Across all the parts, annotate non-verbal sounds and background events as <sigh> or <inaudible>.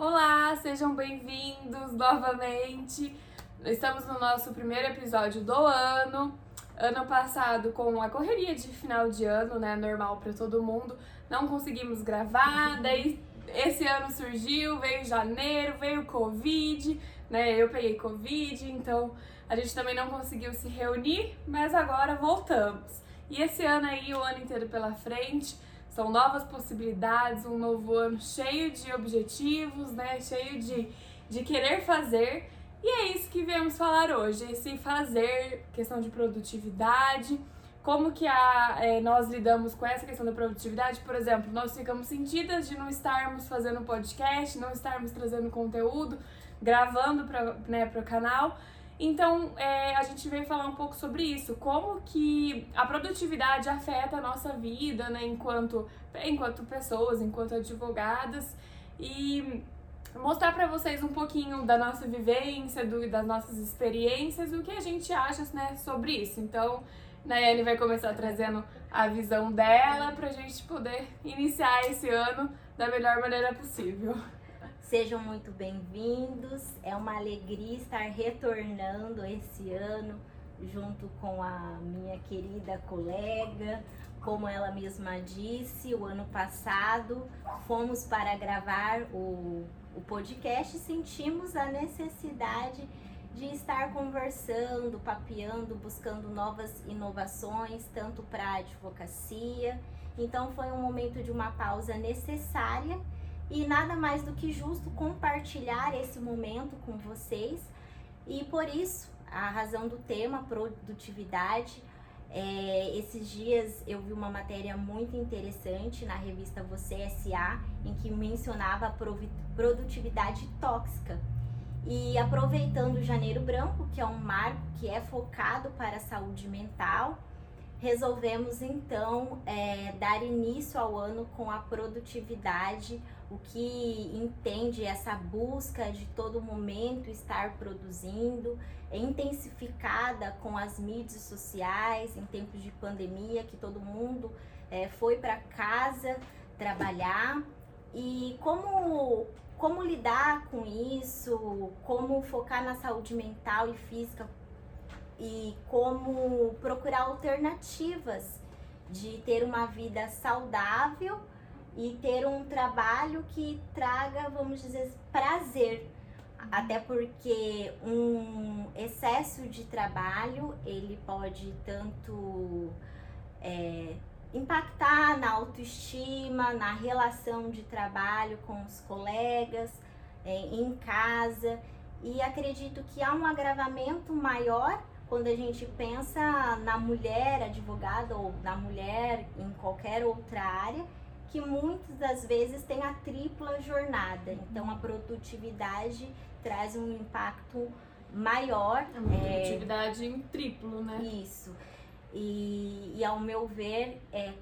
Olá, sejam bem-vindos novamente. Estamos no nosso primeiro episódio do ano. Ano passado, com a correria de final de ano, né, normal para todo mundo, não conseguimos gravar. Daí esse ano surgiu, veio janeiro, veio Covid, né? Eu peguei Covid, então a gente também não conseguiu se reunir, mas agora voltamos. E esse ano aí, o ano inteiro pela frente, são novas possibilidades, um novo ano cheio de objetivos, né? Cheio de, de querer fazer. E é isso que viemos falar hoje, esse fazer, questão de produtividade, como que a, é, nós lidamos com essa questão da produtividade. Por exemplo, nós ficamos sentidas de não estarmos fazendo podcast, não estarmos trazendo conteúdo, gravando para né, o canal. Então, é, a gente veio falar um pouco sobre isso, como que a produtividade afeta a nossa vida, né, enquanto, enquanto pessoas, enquanto advogadas, e mostrar para vocês um pouquinho da nossa vivência, do, das nossas experiências, o que a gente acha né, sobre isso. Então, Nayane vai começar trazendo a visão dela para a gente poder iniciar esse ano da melhor maneira possível. Sejam muito bem-vindos. É uma alegria estar retornando esse ano junto com a minha querida colega. Como ela mesma disse, o ano passado fomos para gravar o, o podcast e sentimos a necessidade de estar conversando, papeando, buscando novas inovações, tanto para a advocacia. Então foi um momento de uma pausa necessária e nada mais do que justo compartilhar esse momento com vocês. E por isso, a razão do tema, produtividade. É, esses dias eu vi uma matéria muito interessante na revista Você SA, em que mencionava a produtividade tóxica. E aproveitando o Janeiro Branco, que é um marco que é focado para a saúde mental, resolvemos então é, dar início ao ano com a produtividade o que entende essa busca de todo momento estar produzindo, é intensificada com as mídias sociais em tempos de pandemia, que todo mundo é, foi para casa trabalhar. E como como lidar com isso, como focar na saúde mental e física e como procurar alternativas de ter uma vida saudável e ter um trabalho que traga, vamos dizer, prazer. Até porque um excesso de trabalho ele pode tanto é, impactar na autoestima, na relação de trabalho com os colegas, é, em casa. E acredito que há um agravamento maior quando a gente pensa na mulher advogada ou na mulher em qualquer outra área que muitas das vezes tem a tripla jornada. Então a produtividade traz um impacto maior. A produtividade é, em triplo, né? Isso. E, e ao meu ver, é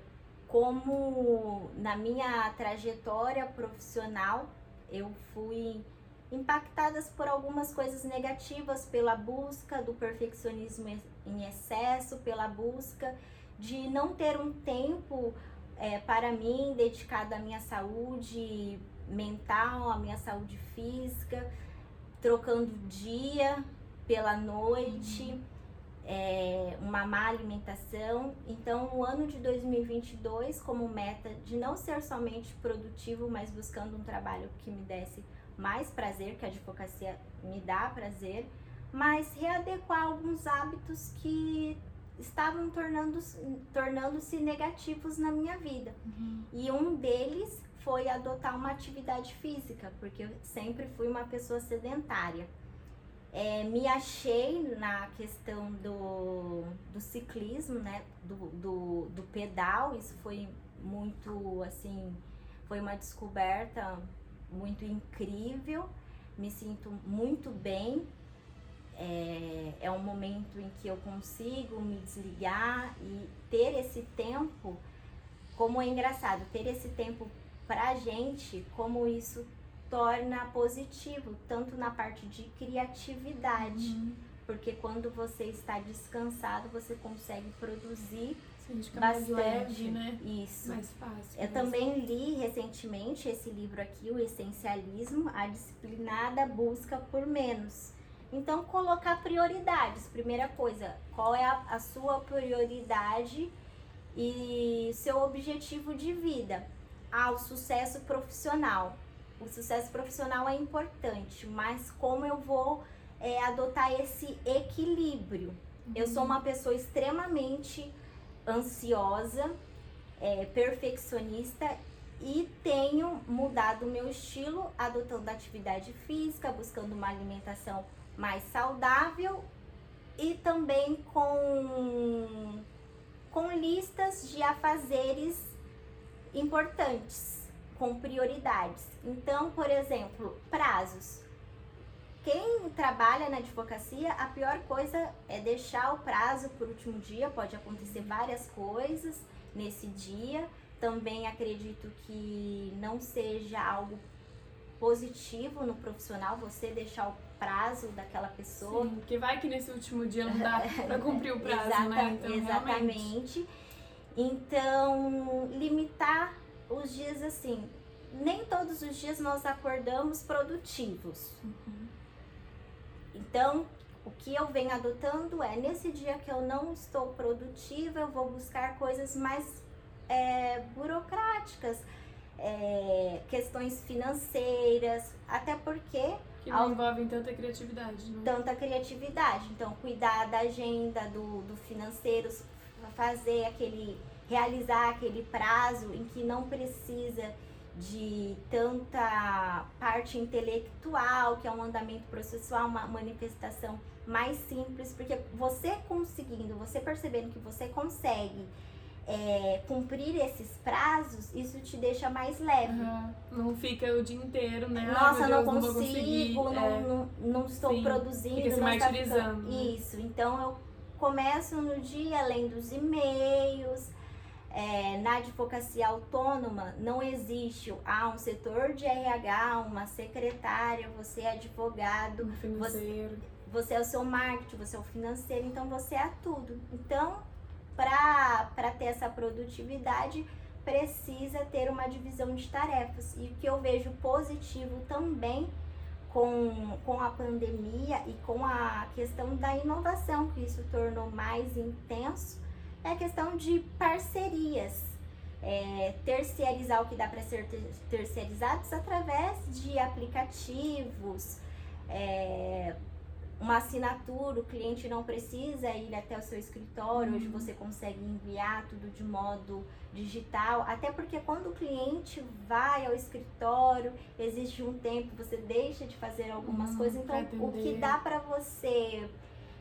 como na minha trajetória profissional eu fui impactadas por algumas coisas negativas pela busca do perfeccionismo em excesso, pela busca de não ter um tempo é, para mim, dedicado à minha saúde mental, à minha saúde física, trocando dia pela noite, é, uma má alimentação. Então, o ano de 2022, como meta de não ser somente produtivo, mas buscando um trabalho que me desse mais prazer, que a advocacia me dá prazer, mas readequar alguns hábitos que estavam tornando-se tornando negativos na minha vida. Uhum. E um deles foi adotar uma atividade física, porque eu sempre fui uma pessoa sedentária. É, me achei na questão do, do ciclismo, né? Do, do, do pedal, isso foi muito assim, foi uma descoberta muito incrível. Me sinto muito bem é, é um momento em que eu consigo me desligar e ter esse tempo, como é engraçado, ter esse tempo pra gente, como isso torna positivo, tanto na parte de criatividade. Uhum. Porque quando você está descansado, você consegue produzir Sim, fica bastante. mais leve, né? Isso. Mais fácil. Eu também li recentemente esse livro aqui, O Essencialismo, a disciplinada busca por menos. Então, colocar prioridades. Primeira coisa, qual é a, a sua prioridade e seu objetivo de vida? Ah, o sucesso profissional. O sucesso profissional é importante, mas como eu vou é, adotar esse equilíbrio? Eu sou uma pessoa extremamente ansiosa, é, perfeccionista e tenho mudado o meu estilo, adotando atividade física, buscando uma alimentação mais saudável e também com, com listas de afazeres importantes, com prioridades. Então, por exemplo, prazos. Quem trabalha na advocacia, a pior coisa é deixar o prazo por último dia, pode acontecer várias coisas nesse dia. Também acredito que não seja algo positivo no profissional você deixar o prazo daquela pessoa. Sim, que vai que nesse último dia não dá <laughs> pra cumprir o prazo, Exata- né? Então, realmente. exatamente. Então, limitar os dias assim. Nem todos os dias nós acordamos produtivos. Uhum. Então, o que eu venho adotando é nesse dia que eu não estou produtiva, eu vou buscar coisas mais é, burocráticas, é, questões financeiras, até porque Que não envolvem tanta criatividade, né? tanta criatividade. Então, cuidar da agenda, do, do financeiro, fazer aquele, realizar aquele prazo em que não precisa de tanta parte intelectual, que é um andamento processual, uma manifestação mais simples, porque você conseguindo, você percebendo que você consegue é, cumprir esses prazos, isso te deixa mais leve. Aham. Não fica o dia inteiro, né? Nossa, meu não Deus, consigo, não, É. não, não estou Sim, produzindo. fica se não está martirizando, ficando- né? Isso, então eu começo no dia lendo os e-mails. É, na advocacia autônoma não existe ah, um setor de RH, uma secretária, você é advogado, Do financeiro. você é o seu marketing, você é o financeiro, então você é tudo. Então, para ter essa produtividade, precisa ter uma divisão de tarefas. E o que eu vejo positivo também com, com a pandemia e com a questão da inovação, que isso tornou mais intenso, é a questão de parcerias. É, terceirizar o que dá para ser ter- terceirizados através de aplicativos, é, uma assinatura, o cliente não precisa ir até o seu escritório, hoje você consegue enviar tudo de modo digital, até porque quando o cliente vai ao escritório, existe um tempo, você deixa de fazer algumas Hum, coisas, então o que dá para você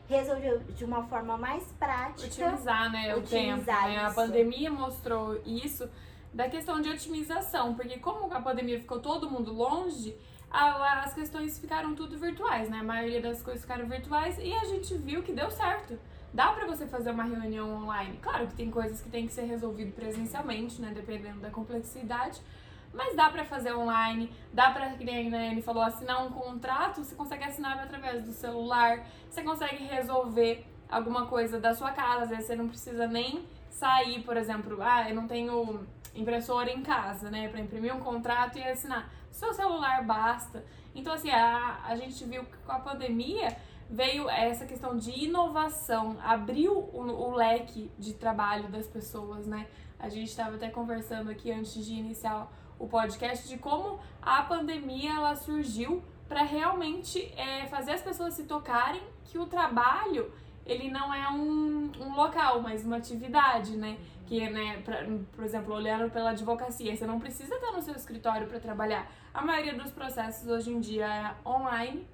resolver de uma forma mais prática, Otimizar, né, o tempo. Otimizar Né? A pandemia mostrou isso da questão de otimização, porque como a pandemia ficou todo mundo longe, as questões ficaram tudo virtuais, né? A maioria das coisas ficaram virtuais e a gente viu que deu certo. Dá pra você fazer uma reunião online. Claro que tem coisas que tem que ser resolvido presencialmente, né, dependendo da complexidade. Mas dá pra fazer online, dá pra, que nem a Anne falou, assinar um contrato, você consegue assinar através do celular, você consegue resolver alguma coisa da sua casa, às vezes você não precisa nem sair, por exemplo, ah, eu não tenho impressora em casa, né, pra imprimir um contrato e assinar. Seu celular basta. Então, assim, a, a gente viu que com a pandemia veio essa questão de inovação, abriu o, o leque de trabalho das pessoas, né? A gente estava até conversando aqui antes de iniciar o podcast de como a pandemia ela surgiu para realmente é, fazer as pessoas se tocarem que o trabalho ele não é um, um local, mas uma atividade, né? Que, né, pra, por exemplo, olhando pela advocacia, você não precisa estar no seu escritório para trabalhar. A maioria dos processos hoje em dia é online,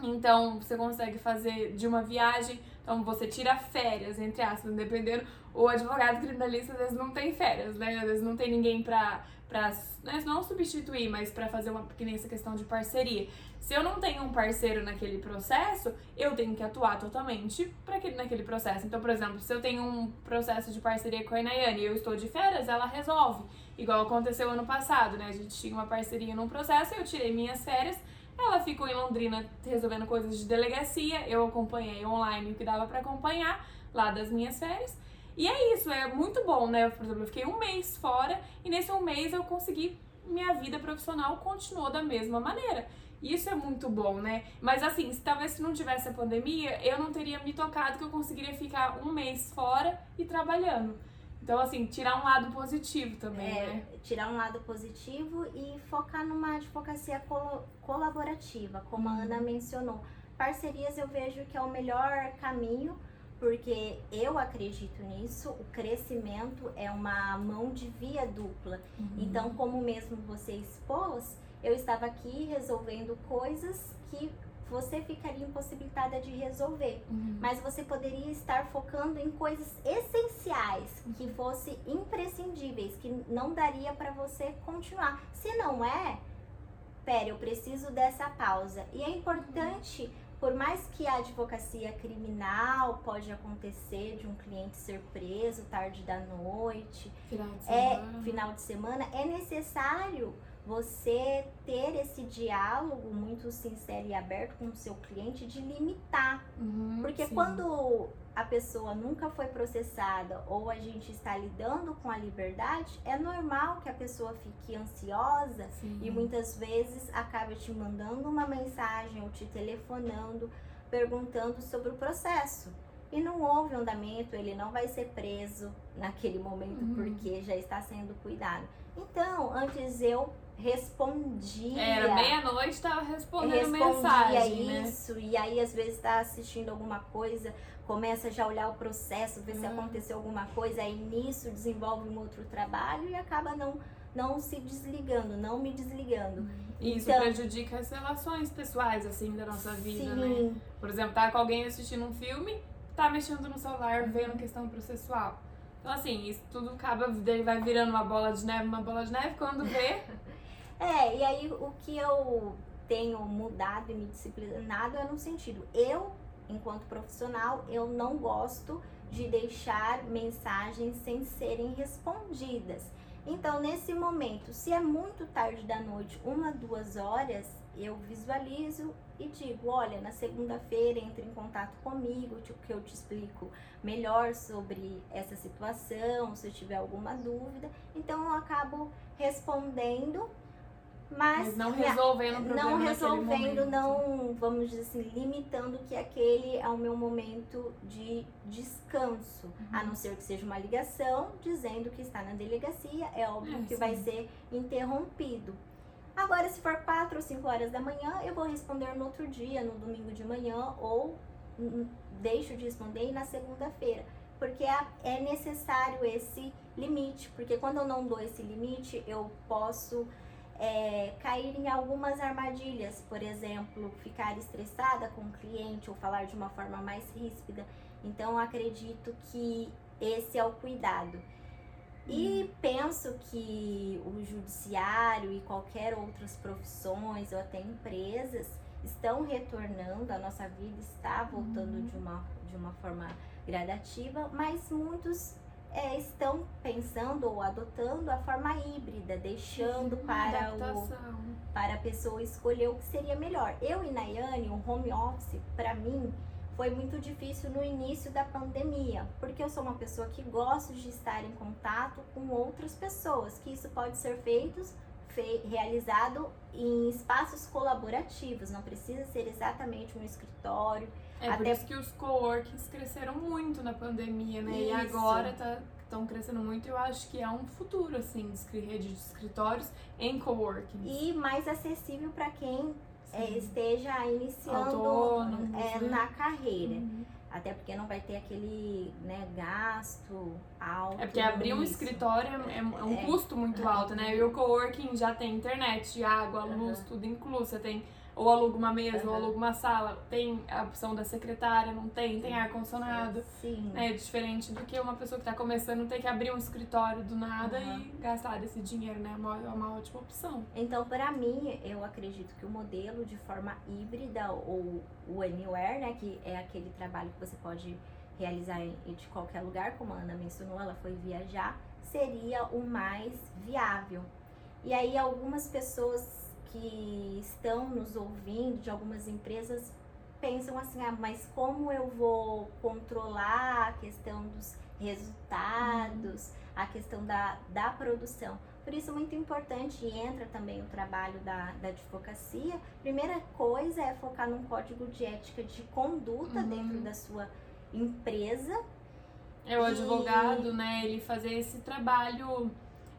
então você consegue fazer de uma viagem, então você tira férias, entre aspas, dependendo. O advogado criminalista às vezes não tem férias, né? Às vezes não tem ninguém pra, pra né, não substituir, mas pra fazer uma que nem essa questão de parceria. Se eu não tenho um parceiro naquele processo, eu tenho que atuar totalmente para aquele, naquele processo. Então, por exemplo, se eu tenho um processo de parceria com a Inayane e eu estou de férias, ela resolve. Igual aconteceu ano passado, né? A gente tinha uma parceria num processo, eu tirei minhas férias, ela ficou em Londrina resolvendo coisas de delegacia, eu acompanhei online o que dava para acompanhar lá das minhas férias. E é isso, é muito bom, né? Por exemplo, eu fiquei um mês fora e nesse um mês eu consegui minha vida profissional continuou da mesma maneira. Isso é muito bom, né? Mas assim, se, talvez se não tivesse a pandemia, eu não teria me tocado que eu conseguiria ficar um mês fora e trabalhando. Então, assim, tirar um lado positivo também, É, né? tirar um lado positivo e focar numa advocacia colo- colaborativa, como a Uhum. Ana mencionou. Parcerias eu vejo que é o melhor caminho, porque eu acredito nisso. O crescimento é uma mão de via dupla. Uhum. Então, como mesmo você expôs, eu estava aqui resolvendo coisas que você ficaria impossibilitada de resolver. Uhum. Mas você poderia estar focando em coisas essenciais que fossem imprescindíveis, que não daria para você continuar. Se não é, pera, eu preciso dessa pausa. E é importante, por mais que a advocacia criminal pode acontecer de um cliente ser preso tarde da noite, Final de é semana. final de semana, é necessário você ter esse diálogo muito sincero e aberto com o seu cliente de limitar Uhum, porque sim. quando a pessoa nunca foi processada ou a gente está lidando com a liberdade, é normal que a pessoa fique ansiosa Sim. e muitas vezes acaba te mandando uma mensagem ou te telefonando perguntando sobre o processo. E não houve andamento, ele não vai ser preso naquele momento Uhum. porque já está sendo cuidado. Então, antes eu respondia Era meia-noite, tava respondendo respondia mensagem, né? isso, e aí às vezes tá assistindo alguma coisa, começa já a olhar o processo, ver se Ah. aconteceu alguma coisa, aí nisso desenvolve um outro trabalho e acaba não, não se desligando, não me desligando. E isso Então- prejudica as relações pessoais, assim, da nossa vida, né? Sim, Por exemplo, tá com alguém assistindo um filme, tá mexendo no celular, vendo questão processual. Então, assim, isso tudo acaba, daí vai virando uma bola de neve, uma bola de neve, quando vê, É, e aí o que eu tenho mudado e me disciplinado é no sentido, eu, enquanto profissional, eu não gosto de deixar mensagens sem serem respondidas. Então, nesse momento, se é muito tarde da noite, uma, duas horas, eu visualizo e digo, olha, na segunda-feira entre em contato comigo, que eu te explico melhor sobre essa situação, se eu tiver alguma dúvida. Então, eu acabo respondendo mas, mas não resolvendo o problema não resolvendo, não, vamos dizer assim, limitando que aquele é o meu momento de descanso. Uhum. A não ser que seja uma ligação dizendo que está na delegacia, é óbvio É, que sim. vai ser interrompido. Agora, se for 4 ou 5 horas da manhã, eu vou responder no outro dia, no domingo de manhã, ou deixo de responder na segunda-feira. Porque é, é necessário esse limite, porque quando eu não dou esse limite, eu posso é, cair em algumas armadilhas, por exemplo, ficar estressada com o cliente ou falar de uma forma mais ríspida. Então, acredito que esse é o cuidado. E penso que o judiciário e qualquer outras profissões ou até empresas estão retornando, a nossa vida está voltando Uhum. de, uma, de uma forma gradativa, mas muitos é, estão pensando ou adotando a forma híbrida, deixando Uhum, para, o, para a pessoa escolher o que seria melhor. Eu e Nayane, o home office, para mim, foi muito difícil no início da pandemia, porque eu sou uma pessoa que gosto de estar em contato com outras pessoas, que isso pode ser feito, fe- realizado em espaços colaborativos, não precisa ser exatamente um escritório. É por Até- isso que os coworkings cresceram muito na pandemia, né? E Isso. agora tá estão crescendo muito e eu acho que é um futuro, assim, de rede de escritórios em coworking. E mais acessível para quem é, esteja iniciando Autônomos, é, né? na carreira. Uhum. Até porque não vai ter aquele né, gasto alto. É porque abrir um escritório é, é um É. custo muito Aham. alto, né? E o coworking já tem internet, água, luz, tudo incluso. Você tem ou aluga uma mesa, ou Aham. aluga uma sala, tem a opção da secretária, não tem, tem ar-condicionado. Sim. É diferente do que uma pessoa que tá começando ter que abrir um escritório do nada Aham. e gastar esse dinheiro, né? É uma, é uma ótima opção. Então, para mim, eu acredito que o modelo de forma híbrida ou o anywhere, né, que é aquele trabalho que você pode realizar de qualquer lugar, como a Ana mencionou, ela foi viajar, seria o mais viável. E aí, algumas pessoas que estão nos ouvindo, de algumas empresas, pensam assim: ah, mas como eu vou controlar a questão dos resultados, a questão da, da produção. Por isso, muito importante, e entra também o trabalho da, da advocacia. Primeira coisa é focar num código de ética de conduta Uhum. dentro da sua empresa. É o E- advogado, né? Ele fazer esse trabalho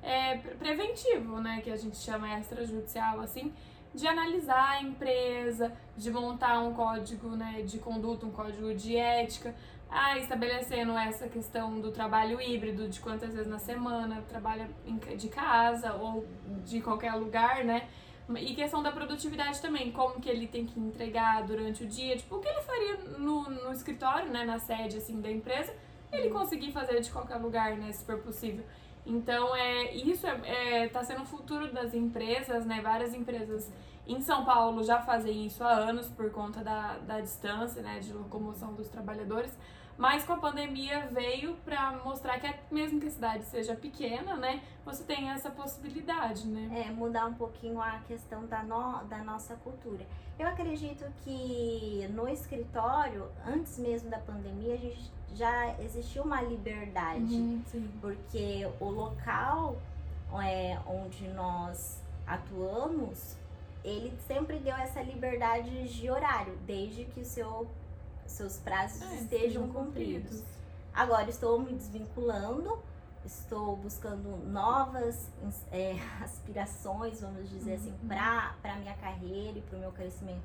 é, pre- preventivo, né? Que a gente chama extrajudicial, assim, de analisar a empresa, de montar um código né, de conduta, um código de ética, ah, estabelecendo essa questão do trabalho híbrido, de quantas vezes na semana trabalha de casa ou de qualquer lugar, né? E questão da produtividade também, como que ele tem que entregar durante o dia, tipo, o que ele faria no, no escritório, né, na sede, assim, da empresa, ele conseguir fazer de qualquer lugar, né, se for possível. Então, é, isso é, é, tá sendo o futuro das empresas, né, várias empresas em São Paulo já fazem isso há anos por conta da, da distância, né, de locomoção dos trabalhadores, mas com a pandemia veio para mostrar que é, mesmo que a cidade seja pequena, né, você tem essa possibilidade, né. É, mudar um pouquinho a questão da, no, da nossa cultura. Eu acredito que no escritório, antes mesmo da pandemia, a gente já existiu uma liberdade. Uhum, sim. porque o local é, onde nós atuamos, ele sempre deu essa liberdade de horário, desde que o seu, seus prazos É, estejam sejam cumpridos. Agora estou me desvinculando, estou buscando novas é, <laughs> aspirações, vamos dizer assim, Uhum. para a minha carreira e para o meu crescimento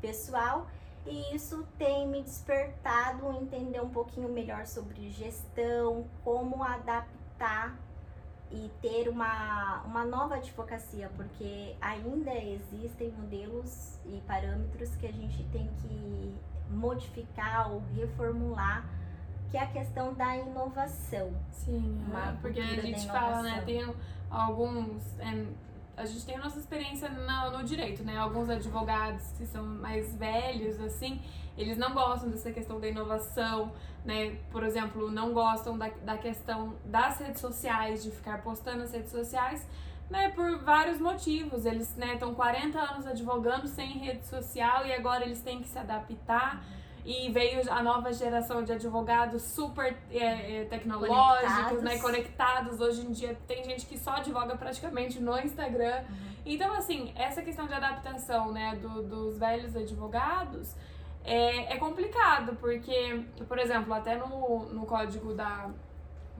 pessoal. E isso tem me despertado a entender um pouquinho melhor sobre gestão, como adaptar e ter uma, uma nova advocacia, porque ainda existem modelos e parâmetros que a gente tem que modificar ou reformular, que é a questão da inovação. Sim, Uma é, porque a gente fala, né, tem alguns. é, a gente tem a nossa experiência no, no direito, né? Alguns advogados que são mais velhos, assim, eles não gostam dessa questão da inovação, né? Por exemplo, não gostam da, da questão das redes sociais, de ficar postando nas redes sociais, né? Por vários motivos. Eles né, estão 40 anos advogando sem rede social e agora eles têm que se adaptar. E veio a nova geração de advogados super é, é, tecnológicos, Conectados. né? Conectados. Hoje em dia tem gente que só advoga praticamente no Instagram. Então, assim, essa questão de adaptação, né, do- dos velhos advogados é, é complicado, porque, por exemplo, até no, no código da,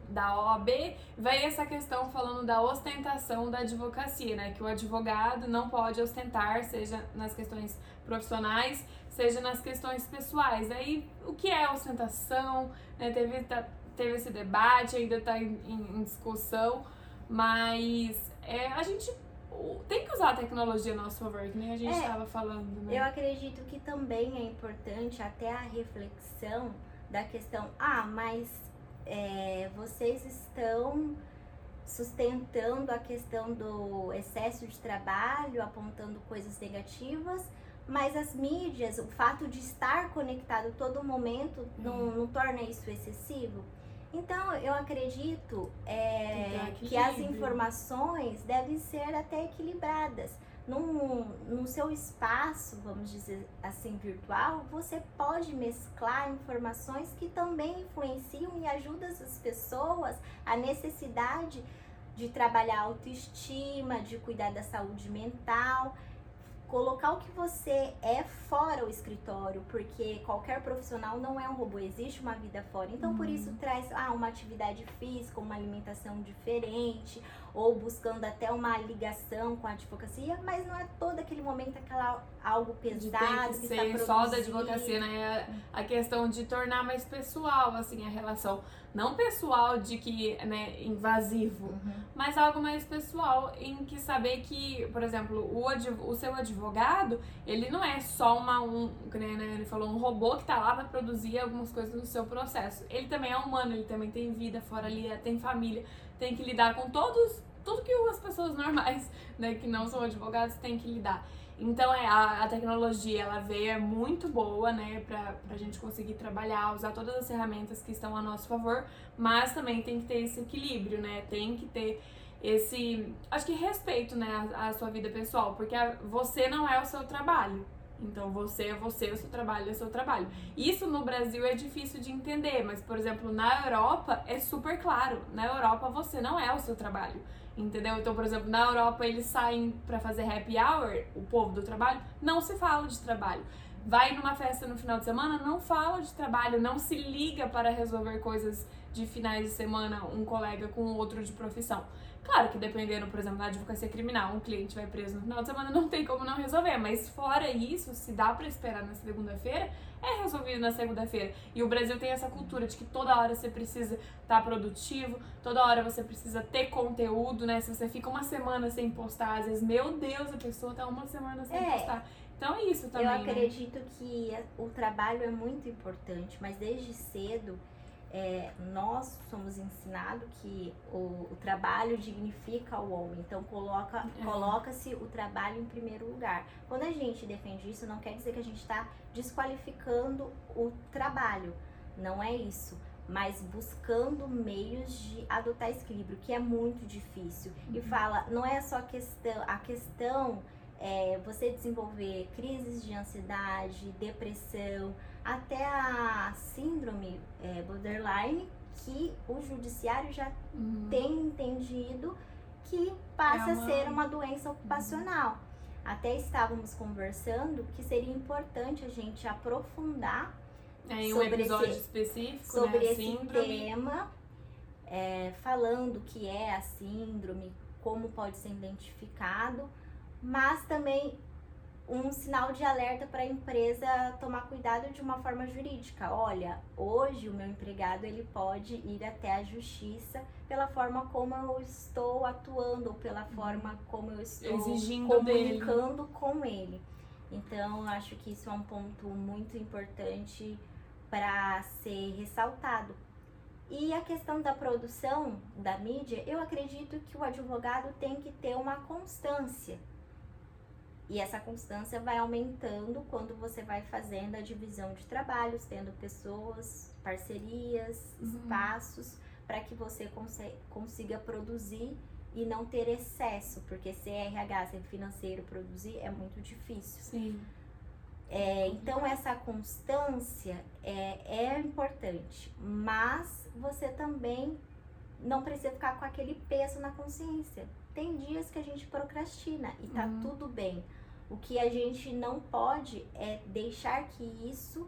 da OAB veio essa questão falando da ostentação da advocacia, né? Que o advogado não pode ostentar, seja nas questões profissionais, seja nas questões pessoais. Aí, o que é ostentação? Né? Teve, tá- teve esse debate, ainda está em, em- discussão, mas é, a gente tem que usar a tecnologia a nosso favor, que nem a gente É, estava falando, né? Eu acredito que também é importante até a reflexão da questão, ah, mas é, vocês estão sustentando a questão do excesso de trabalho, apontando coisas negativas, mas as mídias, o fato de estar conectado todo momento não, não torna isso excessivo? Então, eu acredito é, Então, que as informações devem ser até equilibradas. Num, no seu espaço, vamos dizer assim, virtual, você pode mesclar informações que também influenciam e ajudam as pessoas a necessidade de trabalhar a autoestima, de cuidar da saúde mental, colocar o que você é fora o escritório, porque qualquer profissional não é um robô, existe uma vida fora. Então, por isso traz ah, uma atividade física, uma alimentação diferente, ou buscando até uma ligação com a advocacia, mas não é todo aquele momento aquela algo de pesado ter que que ser está só da advocacia, né? A questão de tornar mais pessoal, assim, a relação. Não pessoal de que, né, invasivo, Uhum. mas algo mais pessoal em que saber que, por exemplo, o, o seu advogado, ele não é só uma, um, nem, né, ele falou, um robô que tá lá pra produzir algumas coisas no seu processo. Ele também é humano, ele também tem vida fora ali, tem família, tem que lidar com todos, tudo que as pessoas normais, né, que não são advogados, têm que lidar. Então, é, a, a tecnologia, ela veio, é muito boa, né, pra, pra gente conseguir trabalhar, usar todas as ferramentas que estão a nosso favor, mas também tem que ter esse equilíbrio, né, tem que ter esse, acho que respeito, né, à, sua vida pessoal, porque a- você não é o seu trabalho. Então você é você, o seu trabalho é o seu trabalho. Isso no Brasil é difícil de entender, mas por exemplo, na Europa é super claro. Na Europa você não é o seu trabalho. Entendeu? Então, por exemplo, na Europa eles saem para fazer happy hour, o povo do trabalho, não se fala de trabalho. Vai numa festa no final de semana, não fala de trabalho, não se liga para resolver coisas de finais de semana, um colega com outro de profissão. Claro que dependendo, por exemplo, da advocacia criminal, um cliente vai preso no final de semana, não tem como não resolver, mas fora isso, se dá para esperar na segunda-feira, é resolvido na segunda-feira. E o Brasil tem essa cultura de que toda hora você precisa estar tá produtivo, toda hora você precisa ter conteúdo, né? Se você fica uma semana sem postar, às vezes, meu Deus, a pessoa tá uma semana sem é. postar. Então é isso também. Eu né? acredito né? que o trabalho é muito importante, mas desde cedo é, nós somos ensinados que o, o, trabalho dignifica o homem, então coloca, é. coloca-se o trabalho em primeiro lugar. Quando a gente defende isso, não quer dizer que a gente está desqualificando o trabalho, não é isso. Mas buscando meios de adotar esse equilíbrio, que é muito difícil. Uhum. E fala, não é só a questão, a questão é você desenvolver crises de ansiedade, depressão, até a síndrome é, borderline, que o judiciário já uhum. tem entendido que passa é uma... a ser uma doença ocupacional. Uhum. Até estávamos conversando que seria importante a gente aprofundar é, sobre um esse, específico, sobre né? esse tema, é, falando o que é a síndrome, como pode ser identificado, mas também um sinal de alerta para a empresa tomar cuidado de uma forma jurídica. Olha, hoje o meu empregado ele pode ir até a justiça pela forma como eu estou atuando ou pela forma como eu estou Exigindo comunicando dele. com ele. Então, eu acho que isso é um ponto muito importante para ser ressaltado. E a questão da produção da mídia, eu acredito que o advogado tem que ter uma constância e essa constância vai aumentando quando você vai fazendo a divisão de trabalhos, tendo pessoas, parcerias, uhum. espaços, para que você consiga produzir e não ter excesso, porque CRH, ser financeiro, produzir é muito difícil. Sim. É, então essa constância é, é importante, mas você também não precisa ficar com aquele peso na consciência. Tem dias que a gente procrastina e tá uhum. tudo bem. O que a gente não pode é deixar que isso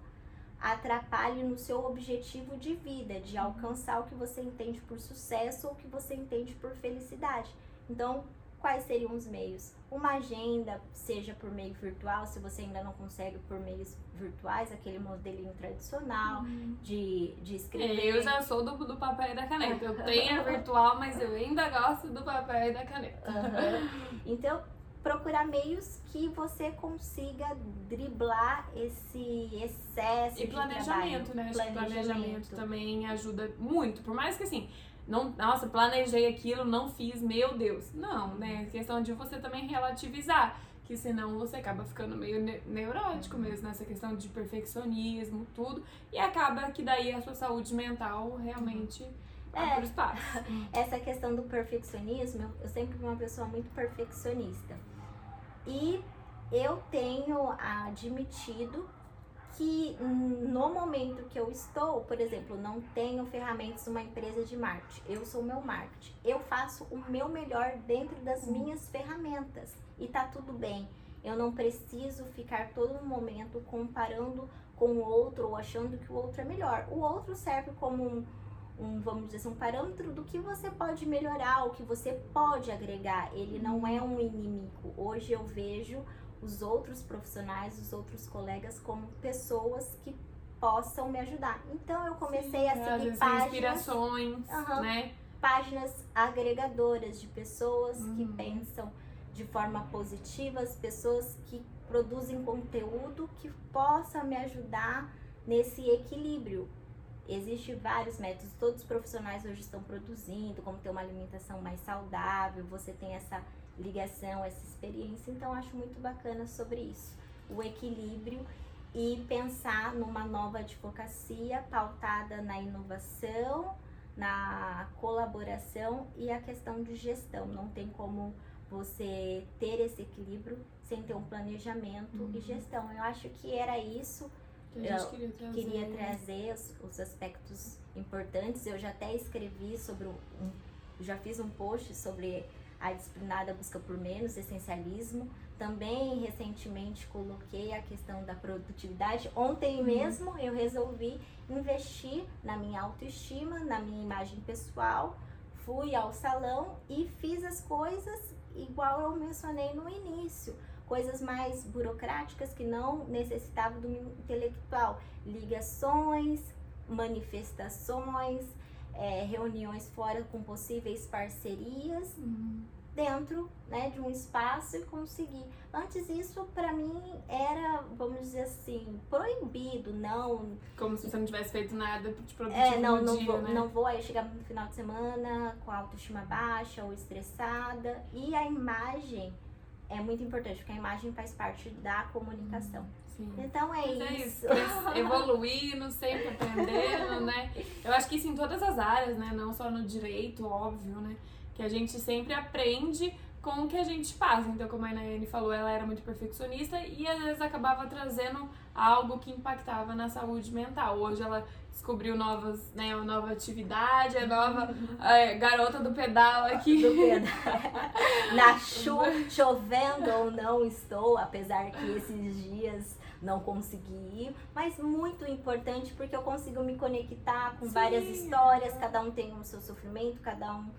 atrapalhe no seu objetivo de vida, de uhum. alcançar o que você entende por sucesso ou o que você entende por felicidade. Então, quais seriam os meios? Uma agenda, seja por meio virtual, se você ainda não consegue por meios virtuais, aquele modelinho tradicional uhum. de, de escrever. É, eu já sou do, do papel e da caneta. Eu tenho a virtual, mas eu ainda gosto do papel e da caneta. Uhum. <laughs> Então, procurar meios que você consiga driblar esse excesso e planejamento, né? Planejamento. planejamento também ajuda muito. Por mais que assim, não, nossa, planejei aquilo, não fiz, meu Deus. Não, né? É questão de você também relativizar, que senão você acaba ficando meio neurótico mesmo nessa questão de perfeccionismo, tudo, e acaba que daí a sua saúde mental realmente é, espaço. <laughs> Essa questão do perfeccionismo, eu sempre fui uma pessoa muito perfeccionista. E eu tenho admitido que no momento que eu estou, por exemplo, não tenho ferramentas numa empresa de marketing, eu sou o meu marketing. Eu faço o meu melhor dentro das minhas ferramentas e tá tudo bem. Eu não preciso ficar todo momento comparando com o outro ou achando que o outro é melhor. O outro serve como um um, vamos dizer assim, um parâmetro do que você pode melhorar, o que você pode agregar. Ele não é um inimigo. Hoje eu vejo os outros profissionais, os outros colegas como pessoas que possam me ajudar. Então eu comecei Sim, a seguir páginas, inspirações, uhum, né? Páginas agregadoras de pessoas uhum. que pensam de forma positiva, as pessoas que produzem conteúdo que possa me ajudar nesse equilíbrio Existem vários métodos, todos os profissionais hoje estão produzindo, como ter uma alimentação mais saudável, você tem essa ligação, essa experiência, então acho muito bacana sobre isso. O equilíbrio e pensar numa nova advocacia pautada na inovação, na colaboração e a questão de gestão. Não tem como você ter esse equilíbrio sem ter um planejamento Uhum. e gestão. Eu acho que era isso Eu queria trazer. queria trazer os, os aspectos importantes. Eu já até escrevi sobre um, um- já fiz um post sobre a disciplinada busca por menos, essencialismo. Também recentemente coloquei a questão da produtividade. Ontem Uhum. mesmo eu resolvi investir na minha autoestima, na minha imagem pessoal. Fui ao salão e fiz as coisas igual eu mencionei no início coisas mais burocráticas que não necessitavam do intelectual, ligações, manifestações, é, reuniões fora com possíveis parcerias Uhum. dentro né, de um espaço e conseguir. Antes isso para mim era, vamos dizer assim, proibido, não Como se você não tivesse feito nada de produtivo é, não, não dia, vou, né? não vou aí chegar no final de semana com a autoestima baixa ou estressada. E a imagem é muito importante, porque a imagem faz parte da comunicação. Sim. Então é Mas é isso, isso. cres- evoluindo, sempre aprendendo, né? Eu acho que isso em todas as áreas, né? Não só no direito, óbvio, né? Que a gente sempre aprende com o que a gente passa. Então, como a Nayane falou, ela era muito perfeccionista e às vezes acabava trazendo algo que impactava na saúde mental. Hoje ela descobriu novas, né, uma nova atividade, a nova é, garota do pedal aqui. do Pedro. <laughs> Na chuva, chovendo ou não estou, apesar que esses dias não consegui ir, mas muito importante porque eu consigo me conectar com Sim. várias histórias, cada um tem o seu sofrimento, cada um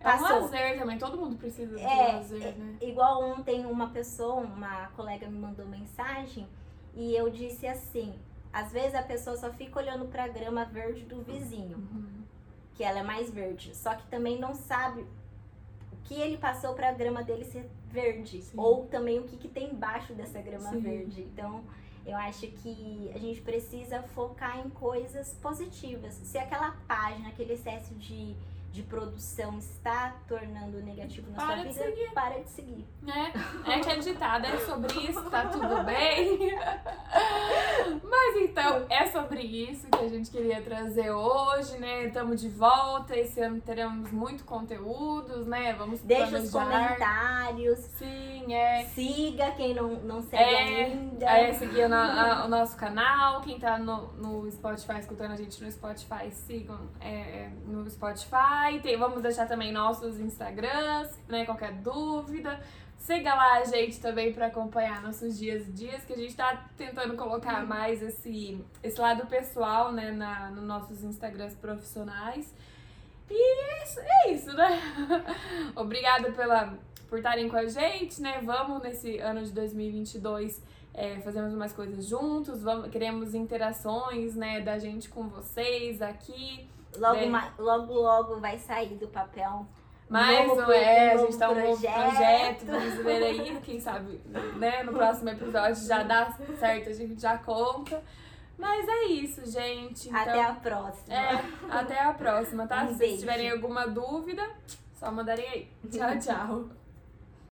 É um passou. lazer também, todo mundo precisa de É, lazer, né? Igual ontem uma pessoa, uma colega me mandou mensagem e eu disse assim, às vezes a pessoa só fica olhando para a grama verde do vizinho, Uhum. que ela é mais verde, só que também não sabe o que ele passou para a grama dele ser verde, Sim. ou também o que, que tem embaixo dessa grama Sim. verde. Então, eu acho que a gente precisa focar em coisas positivas. Se aquela página, aquele excesso de, de produção está tornando negativo na Para sua vida, seguir. para de seguir. É, é que é ditado, é sobre isso, tá tudo bem. <laughs> Mas então, é sobre isso que a gente queria trazer hoje, né? Estamos de volta, esse ano teremos muito conteúdos, né? Vamos Deixa os planejar. comentários. Sim, é. Siga quem não, não segue É, ainda. É, seguir o nosso canal. Quem tá no, no Spotify, escutando a gente no Spotify, sigam é, é, no Spotify. Tem, vamos deixar também nossos Instagrams, né? Qualquer dúvida. Siga lá a gente também para acompanhar nossos dias e dias, que a gente tá tentando colocar mais esse, esse lado pessoal, né, na, nos nossos Instagrams profissionais. E é isso, é isso, né? <laughs> Obrigada pela, por estarem com a gente, né? Vamos nesse ano de 2022 é, fazermos mais coisas juntos, vamos, queremos interações, né, da gente com vocês aqui. Logo, ma- logo, logo vai sair do papel. Mais Novo um, é, a gente tá um novo projeto. ver aí, quem sabe, né, no próximo episódio já dá certo, a gente já conta. Mas é isso, gente. Então, Até a próxima. é, até a próxima, tá? Um Se vocês tiverem alguma dúvida, só mandarem aí. Tchau, tchau.